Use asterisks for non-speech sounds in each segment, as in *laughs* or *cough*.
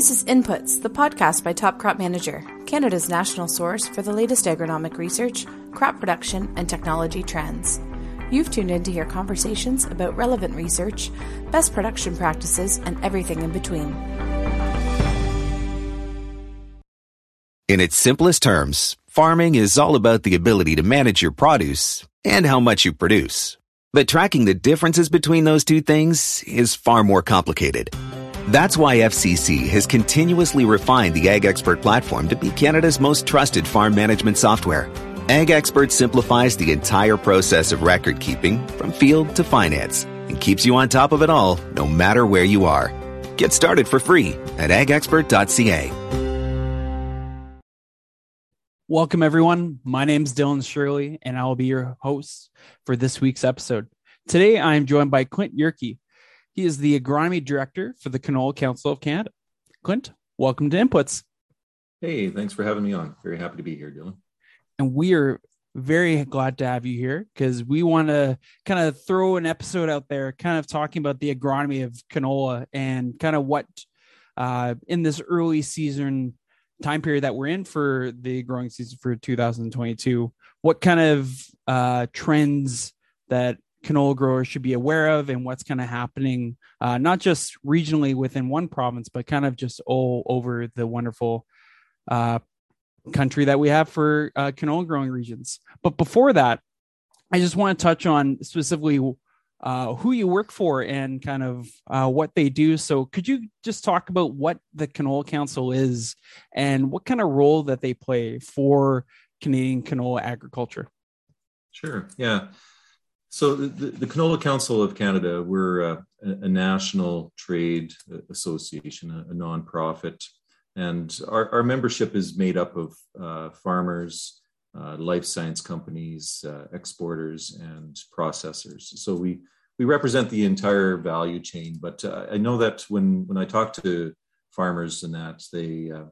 This is Inputs, the podcast by Top Crop Manager, Canada's national source for the latest agronomic research, crop production, and technology trends. You've tuned in to hear conversations about relevant research, best production practices, and everything in between. In its simplest terms, farming is all about the ability to manage your produce and how much you produce. But tracking the differences between those two things is far more complicated. That's why FCC has continuously refined the Ag Expert platform to be Canada's most trusted farm management software. Ag Expert simplifies the entire process of record keeping from field to finance and keeps you on top of it all no matter where you are. Get started for free at agexpert.ca. Welcome, everyone. My name is Dylan Shirley, and I will be your host for this week's episode. Today, I am joined by Clint Jurke. He is the agronomy director for the Canola Council of Canada. Clint, welcome to Inputs. Hey, thanks for having me on. Very happy to be here, Dylan. And we are very glad to have you here because we want to kind of throw an episode out there, kind of talking about the agronomy of canola and kind of what uh, in this early season time period that we're in for the growing season for 2022, what kind of uh, trends that canola growers should be aware of and what's kind of happening, uh, not just regionally within one province, but kind of just all over the wonderful uh, country that we have for uh, canola growing regions. But before that, I just want to touch on specifically uh, who you work for and kind of uh, what they do. So, could you just talk about what the Canola Council is and what kind of role that they play for Canadian canola agriculture? Sure. Yeah. So, the, the Canola Council of Canada, we're a, a national trade association, a, a nonprofit, and our, our, membership is made up of uh, farmers, uh, life science companies, uh, exporters, and processors. So we we represent the entire value chain. But uh, I know that when when I talk to farmers and that they uh,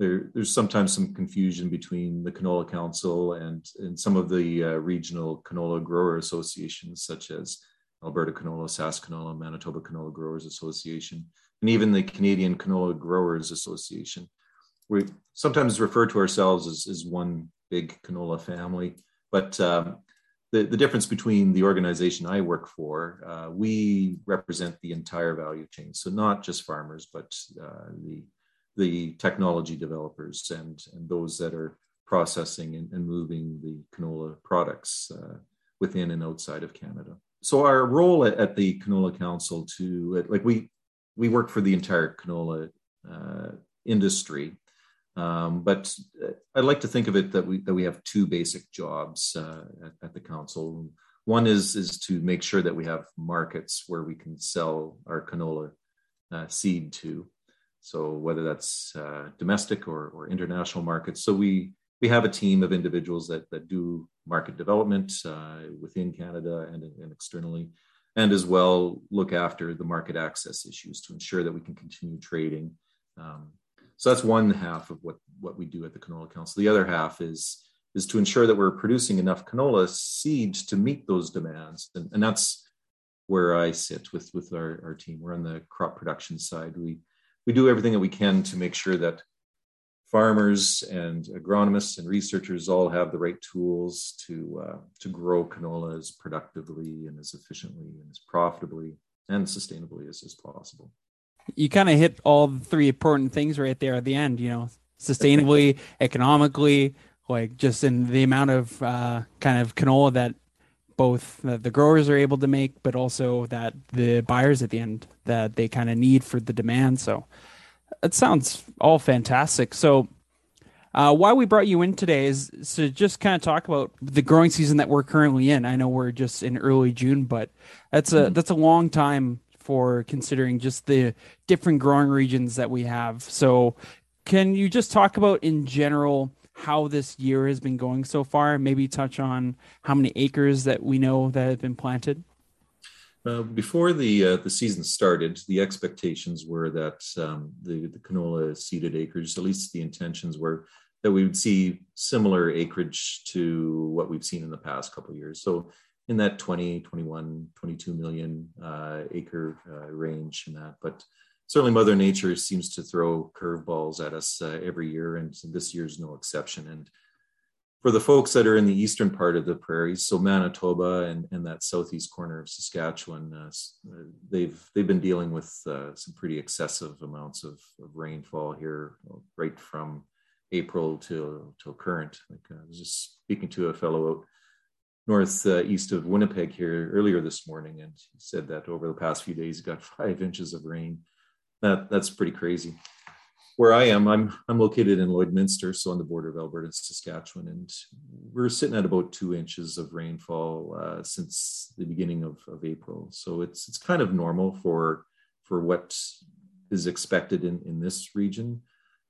there, there's sometimes some confusion between the Canola Council and and some of the uh, regional canola grower associations, such as Alberta Canola, Sask Canola, Manitoba Canola Growers Association, and even the Canadian Canola Growers Association. We sometimes refer to ourselves as, as one big canola family. But um, the, the difference between the organization I work for, uh, we represent the entire value chain. So not just farmers, but uh, the, the technology developers and, and those that are processing and, and moving the canola products uh, within and outside of Canada. So our role at, at the Canola Council to like we we work for the entire canola uh, industry um, but uh, I'd like to think of it that we that we have two basic jobs uh, at, at, the council. One is is to make sure that we have markets where we can sell our canola uh, seed to. So whether that's uh, domestic or, or international markets. So we we have a team of individuals that that do market development uh, within Canada and, and externally, and as well look after the market access issues to ensure that we can continue trading. Um, so that's one half of what, what we do at the Canola Council. The other half is, is to ensure that we're producing enough canola seeds to meet those demands. And, and that's where I sit with, with our, our team. We're on the crop production side. We, we do everything that we can to make sure that farmers and agronomists and researchers all have the right tools to uh, to grow canola as productively and as efficiently and as profitably and sustainably as, as possible. You kind of hit all the three important things right there at the end, you know, sustainably, *laughs* economically, like just in the amount of uh, kind of canola that both the, the growers are able to make, but also that the buyers at the end that they kind of need for the demand. So it sounds all fantastic. So uh, why we brought you in today is to just kind of talk about the growing season that we're currently in. I know we're just in early June, but that's a mm-hmm. that's a long time for considering just the different growing regions that we have. So, can you just talk about in general how this year has been going so far? Maybe touch on how many acres that we know that have been planted. Uh, before the uh, the season started, the expectations were that um, the, the canola seeded acres, at least the intentions were that we would see similar acreage to what we've seen in the past couple years. So in that 20, 21, 22 million uh, acre uh, range and that. But certainly Mother Nature seems to throw curveballs at us uh, every year, and this year's no exception. And for the folks that are in the eastern part of the prairies, so Manitoba and, and that southeast corner of Saskatchewan, uh, uh they've they've been dealing with uh, some pretty excessive amounts of, of, rainfall here, right from April till till current. Like uh, I was just speaking to a fellow out north uh, east of Winnipeg here earlier this morning, and he said that over the past few days he got *laughs* five inches of rain. That that's pretty crazy where I am, I'm I'm located in Lloydminster, so on the border of Alberta and Saskatchewan, and we're sitting at about two inches of rainfall uh, since the beginning of, of April. So it's it's kind of normal for for what is expected in in this region.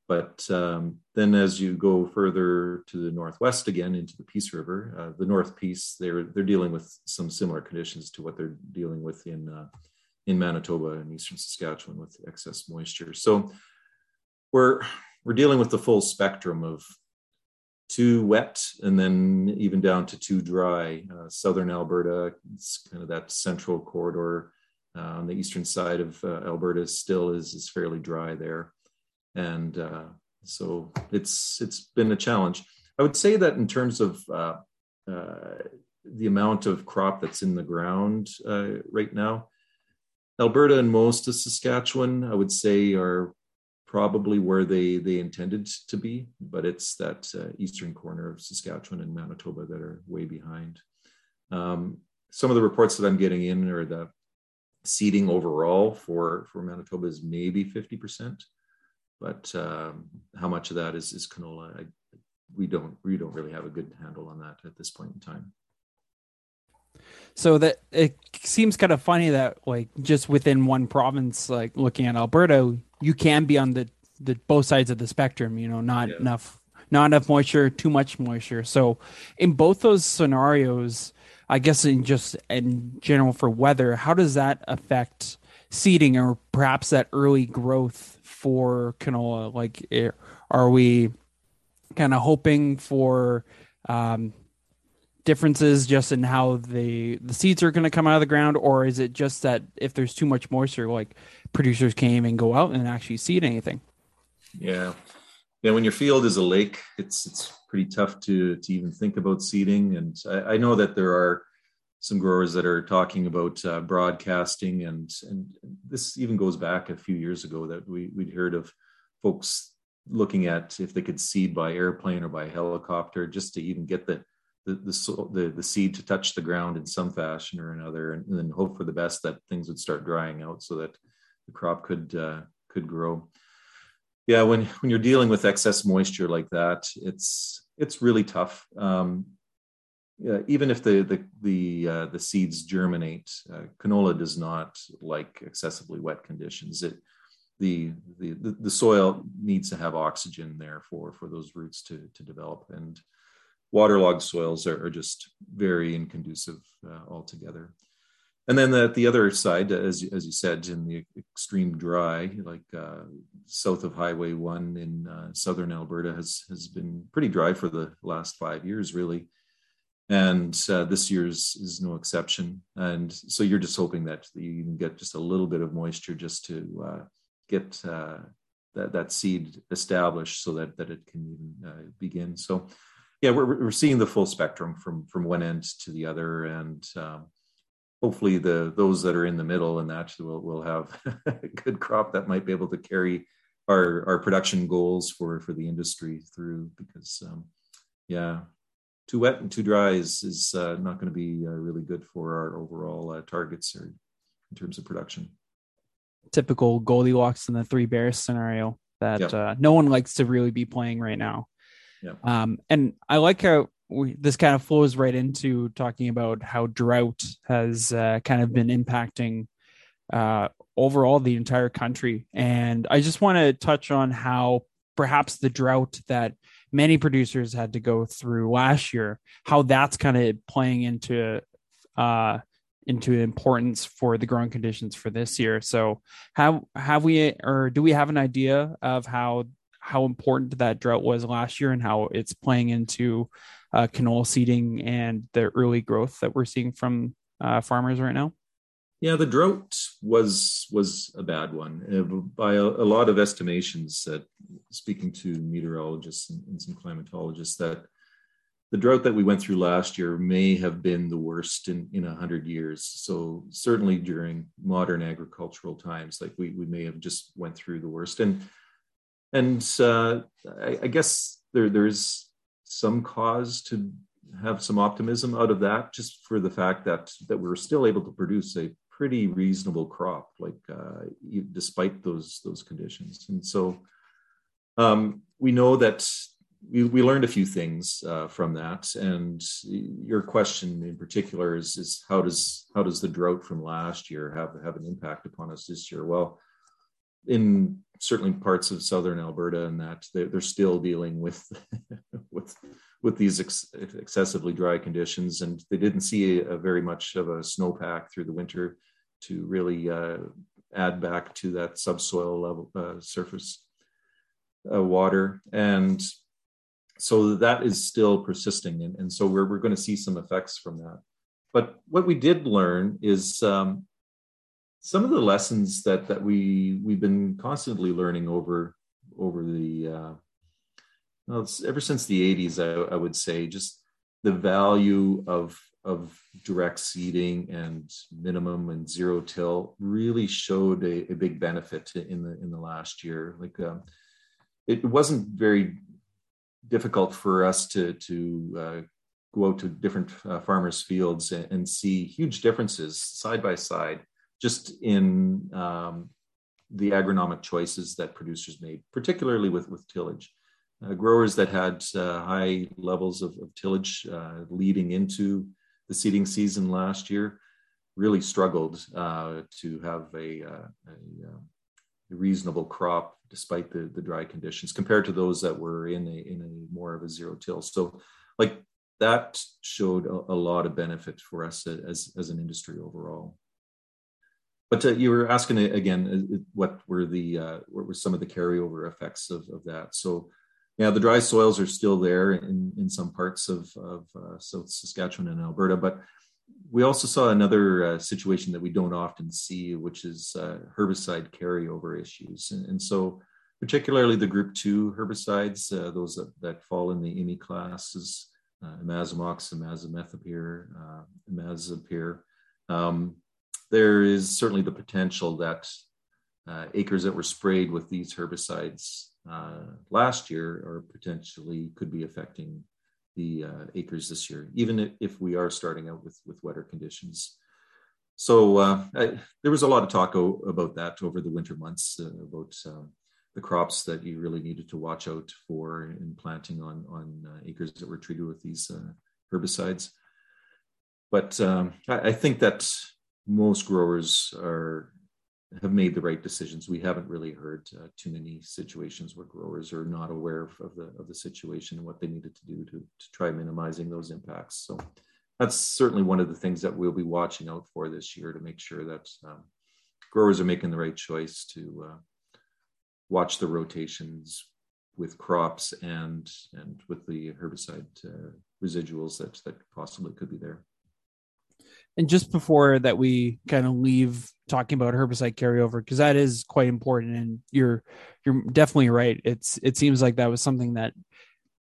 But um, then, as you go further to the northwest again into the Peace River, uh, the North Peace, they're they're dealing with some similar conditions to what they're dealing with in uh, in Manitoba and eastern Saskatchewan with excess moisture. So we're we're dealing with the full spectrum of too wet and then even down to too dry. Uh, southern Alberta, it's kind of that central corridor uh, on the eastern side of uh, Alberta still is is fairly dry there, and uh, so it's it's been a challenge. I would say that in terms of uh, uh, the amount of crop that's in the ground right now, Alberta and most of Saskatchewan, I would say, are probably where they they intended to be, but it's that uh, eastern corner of Saskatchewan and Manitoba that are way behind. Um, some of the reports that I'm getting in are the seeding overall for for Manitoba is maybe 50%, but um, how much of that is is canola? I, we don't we don't really have a good handle on that at this point in time. So that it seems kind of funny that like just within one province, like looking at Alberta, you can be on the the both sides of the spectrum. You know, not yeah. enough not enough moisture, too much moisture. So in both those scenarios, I guess in just in general for weather, how does that affect seeding or perhaps that early growth for canola? Like, eh, are we kind of hoping for um, differences just in how the the seeds are going to come out of the ground, or is it just that if there's too much moisture, like producers can't even go out and actually seed anything? Yeah, yeah. When your field is a lake, it's it's pretty tough to to even think about seeding. And I, I know that there are some growers that are talking about uh, broadcasting, and and this even goes back a few years ago that we we'd heard of folks looking at if they could seed by airplane or by helicopter just to even get the the, the, the, the seed to touch the ground in some fashion or another, and, then hope for the best that things would start drying out so that the crop could uh, could grow. Yeah, when when you're dealing with excess moisture like that, it's it's really tough. Um, yeah, even if the the the uh, the seeds germinate, uh, canola does not like excessively wet conditions. It the, the the soil needs to have oxygen there for for those roots to to develop and waterlogged soils are, are just very inconducive uh, altogether. And then at the other side, as, as you said, in the extreme dry, like uh, south of Highway 1 in uh, southern Alberta, has, has been pretty dry for the last five years, really. And uh, this year's is no exception. And so you're just hoping that you can get just a little bit of moisture just to uh, get uh, that, that seed established so that, that it can even begin. So yeah, we're, we're seeing the full spectrum from from one end to the other, and um, hopefully the those that are in the middle and that will will have *laughs* a good crop that might be able to carry our our production goals for for the industry through. Because um, yeah, too wet and too dry is is uh, not going to be uh, really good for our overall uh, targets or in terms of production. Typical Goldilocks and the Three Bears scenario that yep. Uh, no one likes to really be playing right now. Yeah. Um, and I like how we, this kind of flows right into talking about how drought has uh, kind of been impacting uh, overall the entire country. And I just want to touch on how perhaps the drought that many producers had to go through last year, how that's kind of playing into uh, into importance for the growing conditions for this year. So have have we or do we have an idea of how how important that drought was last year and how it's playing into uh, canola seeding and the early growth that we're seeing from uh, farmers right now? Yeah, the drought was was a bad one uh, by a, a, lot of estimations. That speaking to meteorologists and, and, some climatologists, that the drought that we went through last year may have been the worst in in a hundred years. So certainly during modern agricultural times, like we we may have just went through the worst. And and uh, I, I guess there there's some cause to have some optimism out of that, just for the fact that that we're still able to produce a pretty reasonable crop, like uh, despite those those conditions. And so um, we know that we, we learned a few things uh, from that. And your question in particular is is how does how does the drought from last year have have an impact upon us this year? Well, in certainly parts of southern Alberta, and that they're, they're still dealing with *laughs* with with these ex- excessively dry conditions, and they didn't see a, a very much of a snowpack through the winter to really uh, add back to that subsoil level uh, surface uh, water. And so that is still persisting. And, and so we're, we're going to see some effects from that. But what we did learn is um, some of the lessons that that we we've been constantly learning over over the uh, well, ever since the 80s I, I would say just the value of of direct seeding and minimum and zero till really showed a, a big benefit in the in the last year. Like um, it wasn't very difficult for us to to uh, go out to different uh, farmers' fields and, and, see huge differences side by side, just in um, the agronomic choices that producers made, particularly with with tillage. Uh, growers that had uh, high levels of, of tillage uh, leading into the seeding season last year really struggled uh, to have a, uh, a, uh, a, reasonable crop despite the, the dry conditions compared to those that were in a, in a more of a zero till. So like that showed a, a lot of benefit for us as, as an industry overall. But uh, you were asking again, uh, what were the uh, what were some of the carryover effects of, of that? So yeah, the dry soils are still there in, in some parts of, of uh, South Saskatchewan and Alberta, but we also saw another uh, situation that we don't often see, which is uh, herbicide carryover issues. And, and, so, particularly the group two herbicides, uh, those that, that, fall in the IMI classes, uh, imazamox, imazethapyr, uh, imazapyr, um, there is certainly the potential that uh, acres that were sprayed with these herbicides uh, last year are potentially could be affecting the uh, acres this year, even if we are starting out with, with wetter conditions. So uh, I, there was a lot of talk o- about that over the winter months uh, about um, the crops that you really needed to watch out for in planting on on uh, acres that were treated with these herbicides. But um, I, I, think that most growers are have made the right decisions. We haven't really heard uh, too many situations where growers are not aware of, the of the situation and what they needed to do to, to try minimizing those impacts. So that's certainly one of the things that we'll be watching out for this year to make sure that um, growers are making the right choice to uh, watch the rotations with crops and and with the herbicide uh, residuals that that possibly could be there. And just before that, we kind of leave talking about herbicide carryover because that is quite important. And you're you're definitely right. It's it seems like that was something that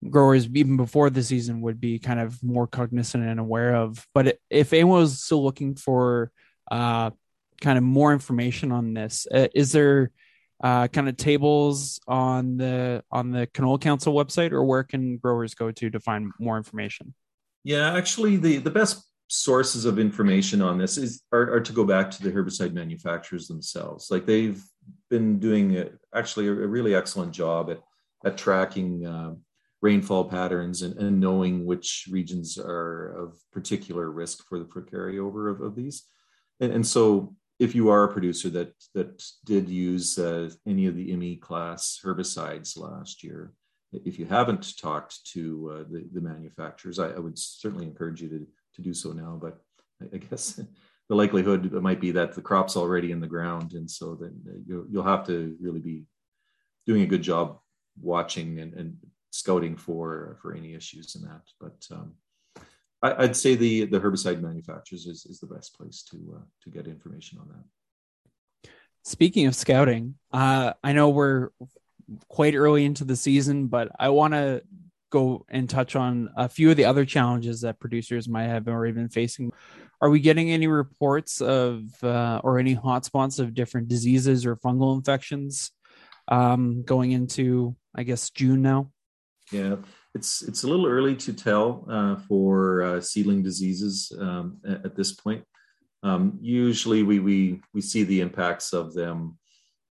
growers even before the season would be kind of more cognizant and aware of. But if anyone was still looking for uh, kind of more information on this, uh, is there uh, kind of tables on the on the canola council website, or where can growers go to to find more information? Yeah, actually, the the best sources of information on this is are, are, to go back to the herbicide manufacturers themselves. Like they've been doing a, actually a, really excellent job at at tracking uh, rainfall patterns and, and, knowing which regions are of particular risk for the for carryover of, of these. And, and, so, if you are a producer that that did use uh, any of the IMI class herbicides last year, if you haven't talked to uh, the, the manufacturers, I, I would certainly encourage you to to do so now. But I guess *laughs* the likelihood might be that the crop's already in the ground, and so then you'll, you'll have to really be doing a good job watching and, and scouting for for any issues in that. But um, I, would say the the herbicide manufacturers is, is the best place to uh, to get information on that. Speaking of scouting, uh, I know we're quite early into the season, but I want to go and touch on a few of the other challenges that producers might have already been facing. Are we getting any reports of uh, or any hotspots of different diseases or fungal infections um, going into, I guess, June now? Yeah, it's it's a little early to tell uh, for uh, seedling diseases um, at, at, this point. Um, usually, we we we see the impacts of them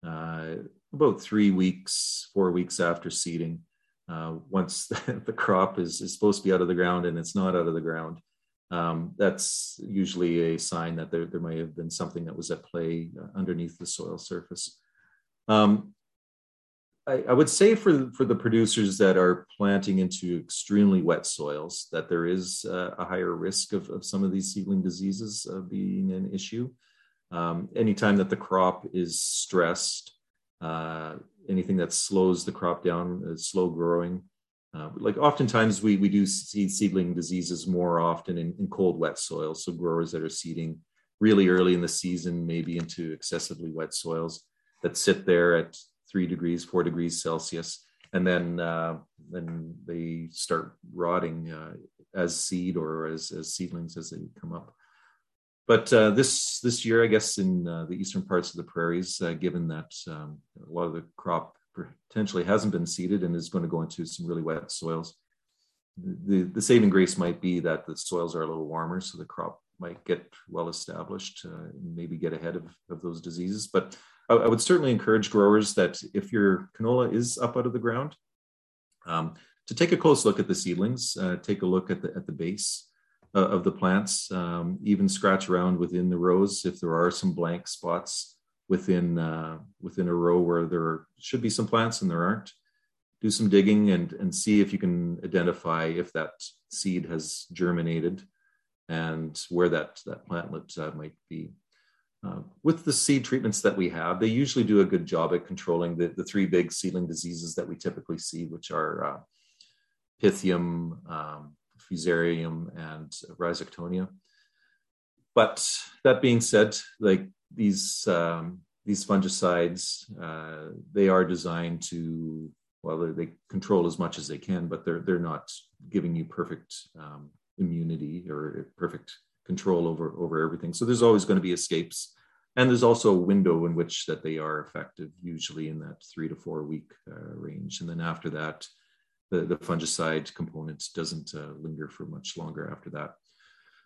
uh, about three weeks, four weeks after seeding. Uh, once *laughs* the crop is, is supposed to be out of the ground and it's not out of the ground, um, that's usually a sign that there, there may have been something that was at play uh, underneath the soil surface. Um, I, I, would say for, for the producers that are planting into extremely wet soils that there is uh, a higher risk of, of some of these seedling diseases uh, being an issue. Um, anytime that the crop is stressed, uh, anything that slows the crop down, uh, slow growing. Uh, like oftentimes we, we do see seedling diseases more often in, in cold, wet soils. So growers that are seeding really early in the season, maybe into excessively wet soils that sit there at three degrees, four degrees Celsius, and then uh, then they start rotting uh, as seed or as, as seedlings as they come up. But uh, this this year, I guess, in uh, the eastern parts of the prairies, uh, given that um, a lot of the crop potentially hasn't been seeded and is going to go into some really wet soils, the, the saving grace might be that the soils are a little warmer, so the crop might get well established uh, and maybe get ahead of, of those diseases. But I, I, would certainly encourage growers that if your canola is up out of the ground, um, to take a close look at the seedlings, uh, take a look at the at the base uh, of the plants, um, even scratch around within the rows if there are some blank spots within uh, within a row where there should be some plants and there aren't. Do some digging and and see if you can identify if that seed has germinated and where that that plantlet uh, might be. Uh, with the seed treatments that we have, they usually do a good job at controlling the, the three big seedling diseases that we typically see, which are uh, Pythium, um, fusarium and rhizoctonia. But that being said, like these um, these fungicides, uh, they are designed to well, they control as much as they can, but they're they're not giving you perfect um, immunity or perfect control over over everything. So there's always going to be escapes, and there's also a window in which that they are effective, usually in that three to four week uh, range, and then after that, the, the fungicide component doesn't uh, linger for much longer after that.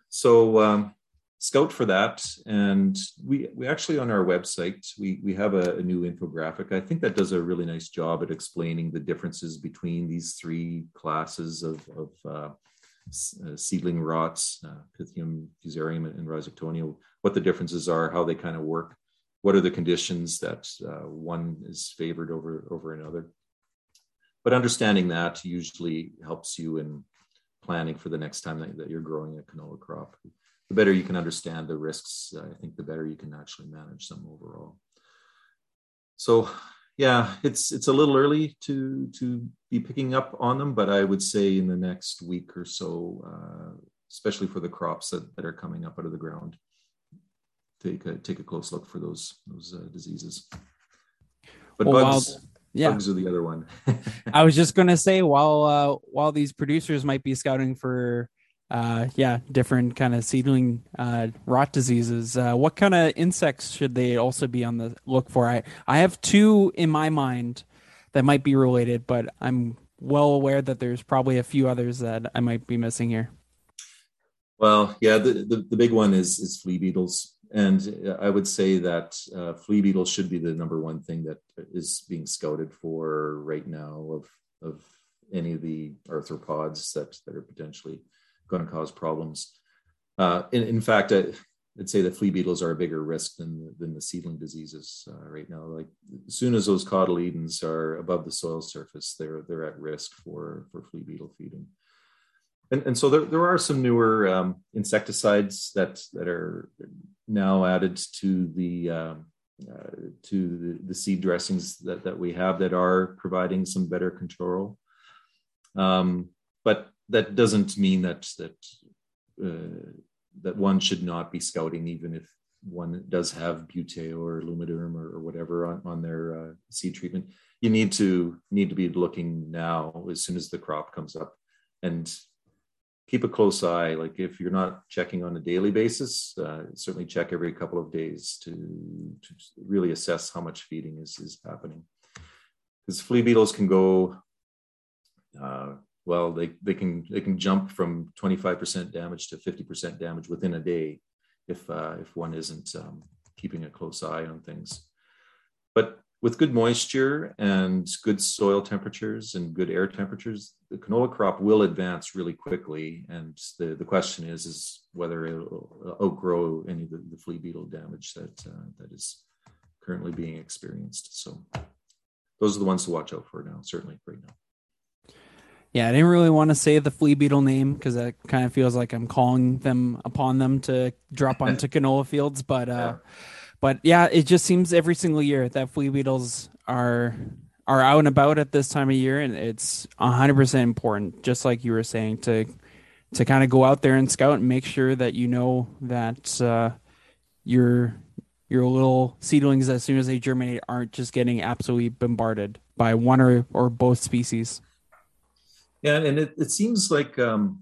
So um, scout for that. And we, we actually on our website, we, we have a, a, new infographic. I think that does a really nice job at explaining the differences between these three classes of, of uh, uh, seedling rots, uh, Pythium, Fusarium, and Rhizoctonia, what the differences are, how they kind of work, what are the conditions that uh, one is favored over, over another but understanding that usually helps you in planning for the next time that, that you're growing a canola crop. The better you can understand the risks, I think the better you can actually manage them overall. So yeah, it's it's a little early to to be picking up on them, but I would say in the next week or so, uh, especially for the crops that, that are coming up out of the ground, take a take a close look for those those uh, diseases. But well, bugs, yeah. Bugs are the other one. I was just *laughs* gonna say while uh, while these producers might be scouting for uh, yeah different kind of seedling uh, rot diseases, uh, what kind of insects should they also be on the look for? I I have two in my mind that might be related, but I'm well aware that there's probably a few others that I might be missing here. Well, yeah, the, the, the big one is is flea beetles. And I would say that uh, flea beetles should be the number one thing that is being scouted for right now of, of any of the arthropods that, that are potentially going to cause problems. Uh, in, in, fact, I, would say that flea beetles are a bigger risk than, than the seedling diseases uh, right now. Like as soon as those cotyledons are above the soil surface, they're, they're at risk for, for flea beetle feeding. And, and so there, there are some newer um, insecticides that, that are now added to the um, uh, to the, the, seed dressings that, that we have that are providing some better control. Um, but that doesn't mean that that uh, that one should not be scouting, even if one does have buteo or lumiderm or, or whatever on, on their uh, seed treatment. You need to need to be looking now as soon as the crop comes up, and keep a close eye. Like if you're not checking on a daily basis, uh, certainly check every couple of days to, to really assess how much feeding is is happening. Because flea beetles can go uh, well, they, they can they can jump from 25% damage to 50% damage within a day if uh, if one isn't um, keeping a close eye on things. But with good moisture and good soil temperatures and good air temperatures, the canola crop will advance really quickly. And the, the question is is whether it'll outgrow any of the, the flea beetle damage that uh, that is currently being experienced. So those are the ones to watch out for now, certainly right now. Yeah, I didn't really want to say the flea beetle name because that kind of feels like I'm calling them upon them to drop onto *laughs* canola fields. But uh, yeah. But yeah, it just seems every single year that flea beetles are are out and about at this time of year, and it's 100 percent important. Just like you were saying to to kind of go out there and scout and make sure that you know that uh, your your little seedlings as soon as they germinate aren't just getting absolutely bombarded by one or or both species. Yeah, and it, it seems like um,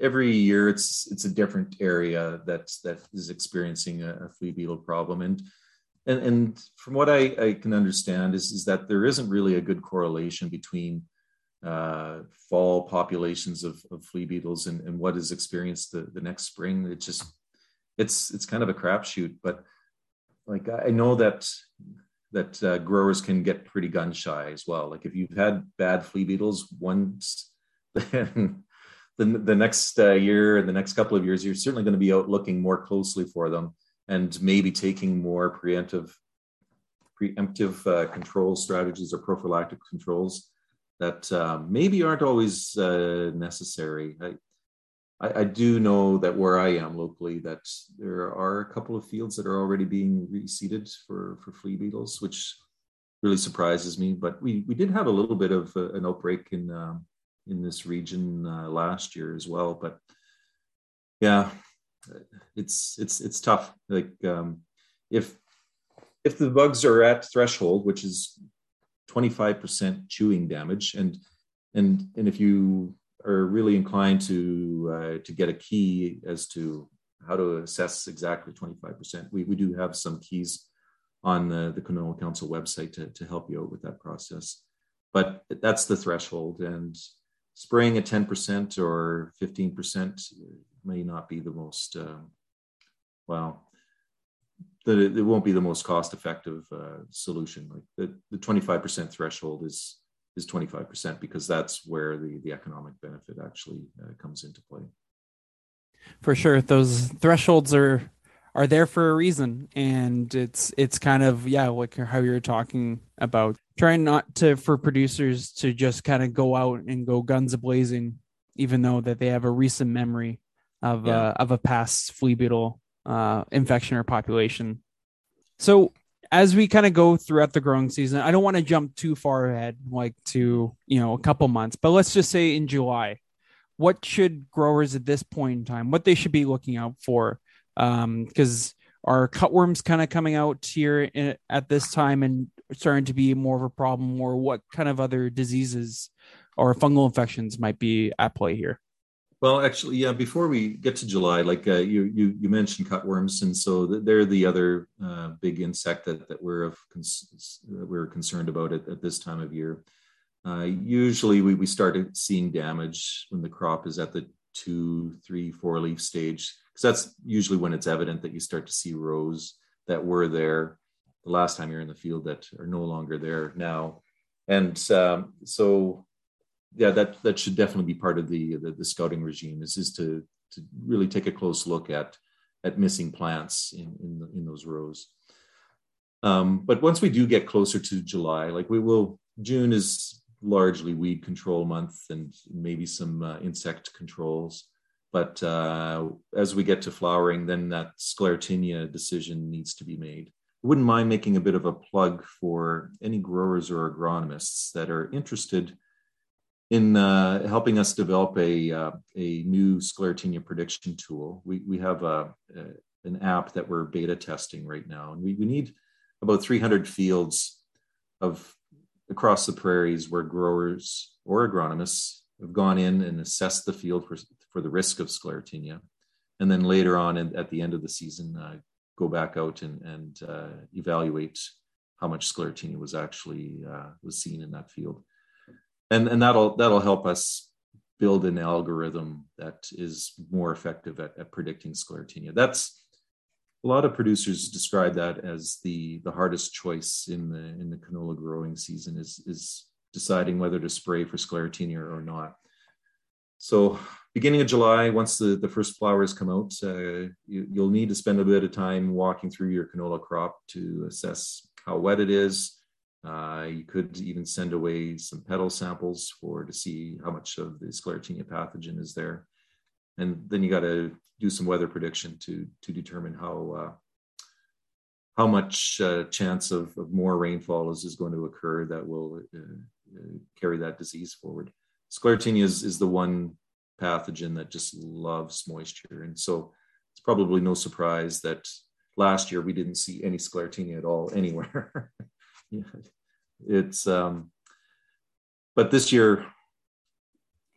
every year it's it's a different area that's that is experiencing a, a flea beetle problem, and and and from what I, I can understand is is that there isn't really a good correlation between uh, fall populations of, of flea beetles and, and what is experienced the, the next spring. It just it's it's kind of a crapshoot, but like I know that that uh, growers can get pretty gun shy as well. Like if you've had bad flea beetles once, *laughs* then the, the next uh, year and the next couple of years, you're certainly going to be out looking more closely for them and maybe taking more preemptive preemptive uh, control strategies or prophylactic controls that uh, maybe aren't always uh, necessary. I, I, I, do know that where I am locally, that there are a couple of fields that are already being reseeded for for flea beetles, which really surprises me. But we we did have a little bit of a, an outbreak in um, in this region uh, last year as well. But yeah, it's it's it's tough. Like um, if if the bugs are at threshold, which is 25% chewing damage, and and and if you are really inclined to uh, to get a key as to how to assess exactly 25%. We, we do have some keys on the, the Canola Council website to, to help you out with that process. But that's the threshold. And spraying at 10% or 15% may not be the most, uh, well, the, it won't be the most cost effective uh, solution. Like the, the 25% threshold is is 25% because that's where the, the economic benefit actually uh, comes into play. For sure. Those thresholds are are there for a reason and it's it's kind of yeah like how you're talking about trying not to for producers to just kind of go out and go guns a blazing even though that they have a recent memory of yeah. uh, of a past flea beetle uh, infection or population so as we kind of go throughout the growing season, I don't want to jump too far ahead, like to, you know, a couple months, but let's just say in July, what should growers at this point in time, what they should be looking out for? Um, because are cutworms kind of coming out here in, at this time and starting to be more of a problem, or what kind of other diseases or fungal infections might be at play here? Well, actually, yeah. Before we get to July, like uh, you, you you mentioned cutworms, and so they're the other uh, big insect that, that we're of cons- we're concerned about at, at this time of year. Uh, usually, we we start seeing damage when the crop is at the two, three, four leaf stage, because that's usually when it's evident that you start to see rows that were there the last time you're in the field that are no longer there now. And um, so yeah, that that should definitely be part of the the, the scouting regime. Is is to to really take a close look at at missing plants in in, the, in those rows. Um, but once we do get closer to July, like we will, June is largely weed control month and maybe some uh, insect controls. But uh, as we get to flowering, then that sclerotinia decision needs to be made. I wouldn't mind making a bit of a plug for any growers or agronomists that are interested in uh, helping us develop a uh, a new sclerotinia prediction tool. We we have a, a, an app that we're beta testing right now, and we we need about 300 fields of across the prairies where growers or agronomists have gone in and assessed the field for for the risk of sclerotinia, and then later on in, at the end of the season uh, go back out and and uh, evaluate how much sclerotinia was actually uh, was seen in that field and and that'll that'll help us build an algorithm that is more effective at, at predicting sclerotinia. That's a lot of producers describe that as the the hardest choice in the in the canola growing season is is deciding whether to spray for sclerotinia or not. So beginning of July, once the, the first flowers come out, uh, you, will need to spend a bit of time walking through your canola crop to assess how wet it is, uh, you could even send away some petal samples for to see how much of the sclerotinia pathogen is there, and then you got to do some weather prediction to to determine how uh, how much uh, chance of, of, more rainfall is, is going to occur that will uh, uh, carry that disease forward. Sclerotinia is, is the one pathogen that just loves moisture, and so it's probably no surprise that last year we didn't see any sclerotinia at all *laughs* anywhere. it's um, but this year,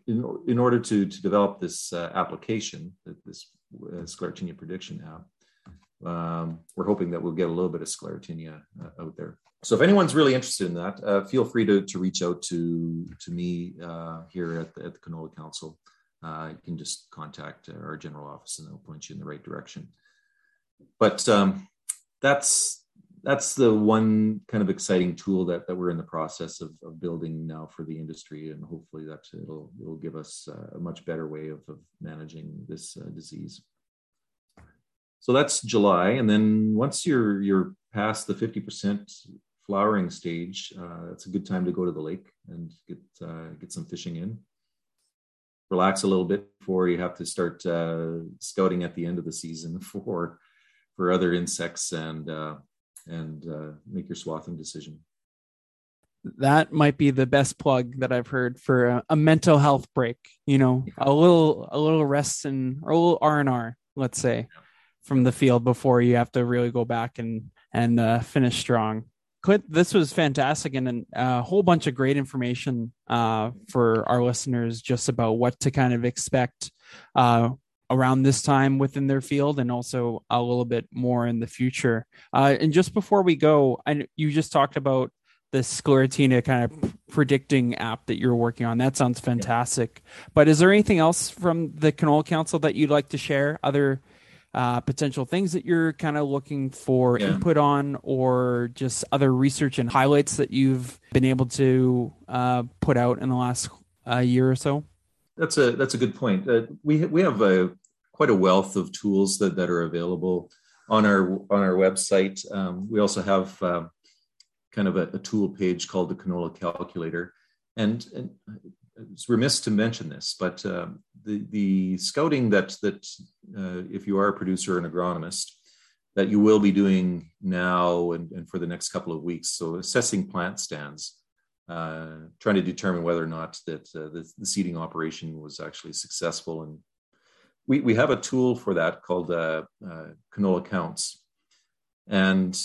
in, in order to to develop this uh, application, this uh, sclerotinia prediction app, um, we're hoping that we'll get a little bit of sclerotinia uh, out there. So if anyone's really interested in that, uh, feel free to, to reach out to to me uh, here at the, at the Canola Council. Uh, you can just contact our general office and they'll point you in the right direction. But um, that's that's the one kind of exciting tool that, that we're in the process of, of building now for the industry. And hopefully that it'll, it'll give us a much better way of, of managing this uh, disease. So that's july. And then once you're you're past the 50% flowering stage uh, it's a good time to go to the lake and get uh, get some fishing in relax a little bit before you have to start uh, scouting at the end of the season *laughs* for for other insects and uh, and uh, make your swathing decision. That might be the best plug that I've heard for a, a mental health break. You know, yeah. a little a little rest and or a little R and R, let's say, yeah. from the field before you have to really go back and and uh, finish strong. Clint, this was fantastic and a whole bunch of great information uh, for our listeners just about what to kind of expect uh, around this time within their field and also a little bit more in the future. Uh, and just before we go, I, you just talked about the Sclerotinia kind of predicting app that you're working on. That sounds fantastic. Yeah. But is there anything else from the Canola Council that you'd like to share? Other uh, potential things that you're kind of looking for yeah. input on, or just other research and highlights that you've been able to uh, put out in the last uh, year or so? That's a that's a good point. Uh, we we have a quite a wealth of tools that, that are available on our on our website. Um, we also have uh, kind of a, a, tool page called the Canola Calculator, and, and it's remiss to mention this, but uh, the the scouting that that uh, if you are a producer and agronomist that you will be doing now and, and for the next couple of weeks. So assessing plant stands uh, trying to determine whether or not that uh, the, the, seeding operation was actually successful. And we, we have a tool for that called uh, uh Canola Counts, and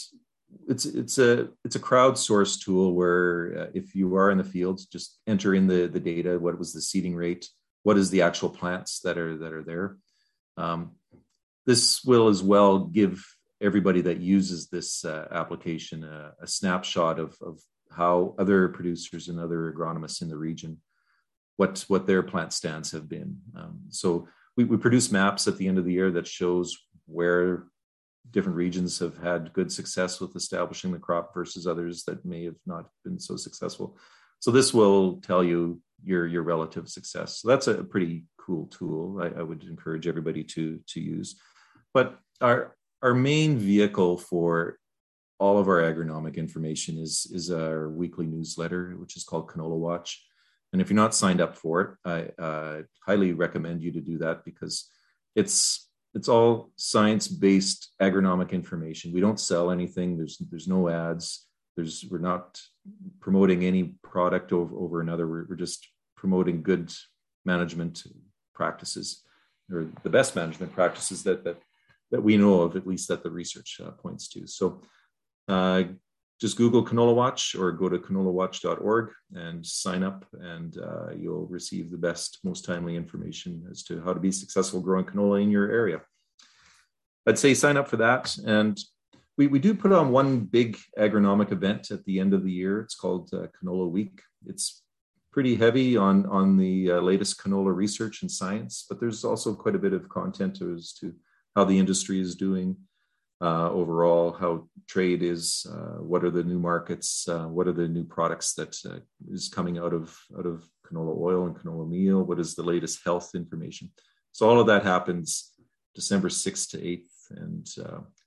it's it's a it's a crowdsourced tool where uh, if you are in the field, just enter in the the data. What was the seeding rate? What is the actual plants that are that are there? Um, this will as well give everybody that uses this uh, application a, a snapshot of, of how other producers and other agronomists in the region what what their plant stands have been. Um, so we, we produce maps at the end of the year that shows where different regions have had good success with establishing the crop versus others that may have not been so successful. So this will tell you your your relative success. So that's a pretty cool tool. I, I would encourage everybody to to use. But our our main vehicle for all of our agronomic information is is our weekly newsletter, which is called Canola Watch. And if you're not signed up for it, I uh, highly recommend you to do that because it's it's all science-based agronomic information. We don't sell anything. There's there's no ads. There's we're not promoting any product over over another. We're, we're just promoting good management practices or the best management practices that that that we know of, at least that the research uh, points to. So uh, just Google Canola Watch or go to canolawatch.org and sign up, and uh, you'll receive the best, most timely information as to how to be successful growing canola in your area. I'd say sign up for that. And we, we do put on one big agronomic event at the end of the year. It's called uh, Canola Week. It's pretty heavy on, on the uh, latest canola research and science, but there's also quite a bit of content as to how the industry is doing, uh, overall, how trade is, uh, what are the new markets, uh, what are the new products that uh, is coming out of out of canola oil and canola meal, what is the latest health information. So all of that happens December 6th to 8th, and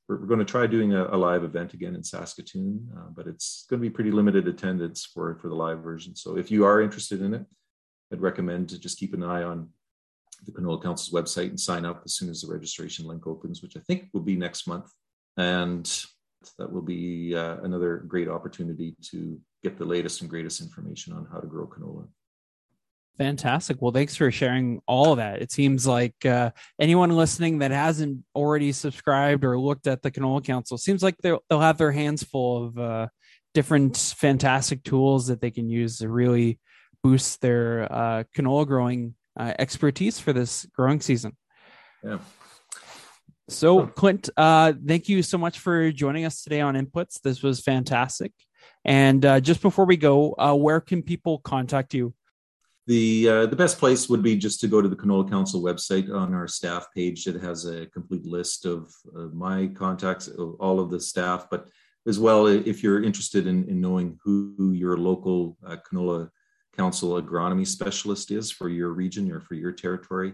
we're, we're, going to try doing a, a, live event again in Saskatoon, uh, but it's going to be pretty limited attendance for for the live version. So if you are interested in it, I'd recommend to just keep an eye on the Canola Council's website and sign up as soon as the registration link opens, which I think will be next month and that will be uh, another great opportunity to get the latest and greatest information on how to grow canola. Fantastic. Well, thanks for sharing all of that. It seems like uh, anyone listening that hasn't already subscribed or looked at the Canola Council seems like they'll, they'll have their hands full of uh, different fantastic tools that they can use to really boost their uh, canola growing uh, expertise for this growing season. Yeah. So, Clint, uh, thank you so much for joining us today on Inputs. This was fantastic. And uh, just before we go, uh, where can people contact you? The uh, the best place would be just to go to the Canola Council website on our staff page. It has a complete list of my contacts, of all of the staff, but as well, if you're interested in, in knowing who your local uh, Canola Council agronomy specialist is for your region or for your territory,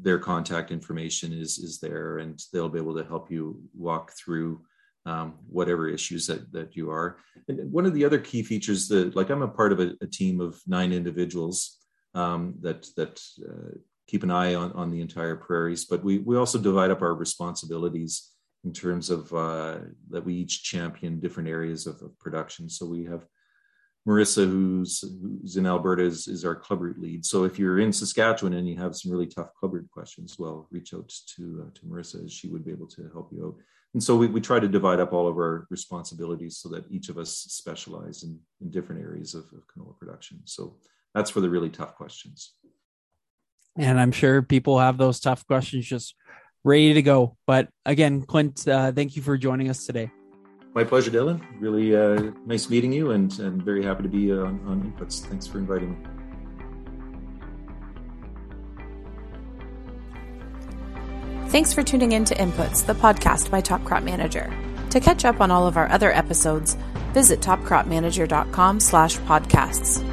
their contact information is is there and they'll be able to help you walk through um, whatever issues that that you are. And one of the other key features that like i'm a part of a, a team of nine individuals um, that that uh, keep an eye on on the entire prairies but we we also divide up our responsibilities in terms of uh, that we each champion different areas of, of production. So we have Marissa, who's who's in Alberta, is, is our club root lead. So if you're in Saskatchewan and you have some really tough club root questions, well, reach out to uh, to Marissa, as she would be able to help you out. And so we, we try to divide up all of our responsibilities so that each of us specialize in, in different areas of, of canola production. So that's for the really tough questions. And I'm sure people have those tough questions just ready to go. But again, Clint, uh, thank you for joining us today. My pleasure, Dylan. Really uh, nice meeting you, and, and very happy to be uh, on, on Inputs. Thanks for inviting me. Thanks for tuning in to Inputs, the podcast by Top Crop Manager. To catch up on all of our other episodes, visit topcropmanager.com slash podcasts.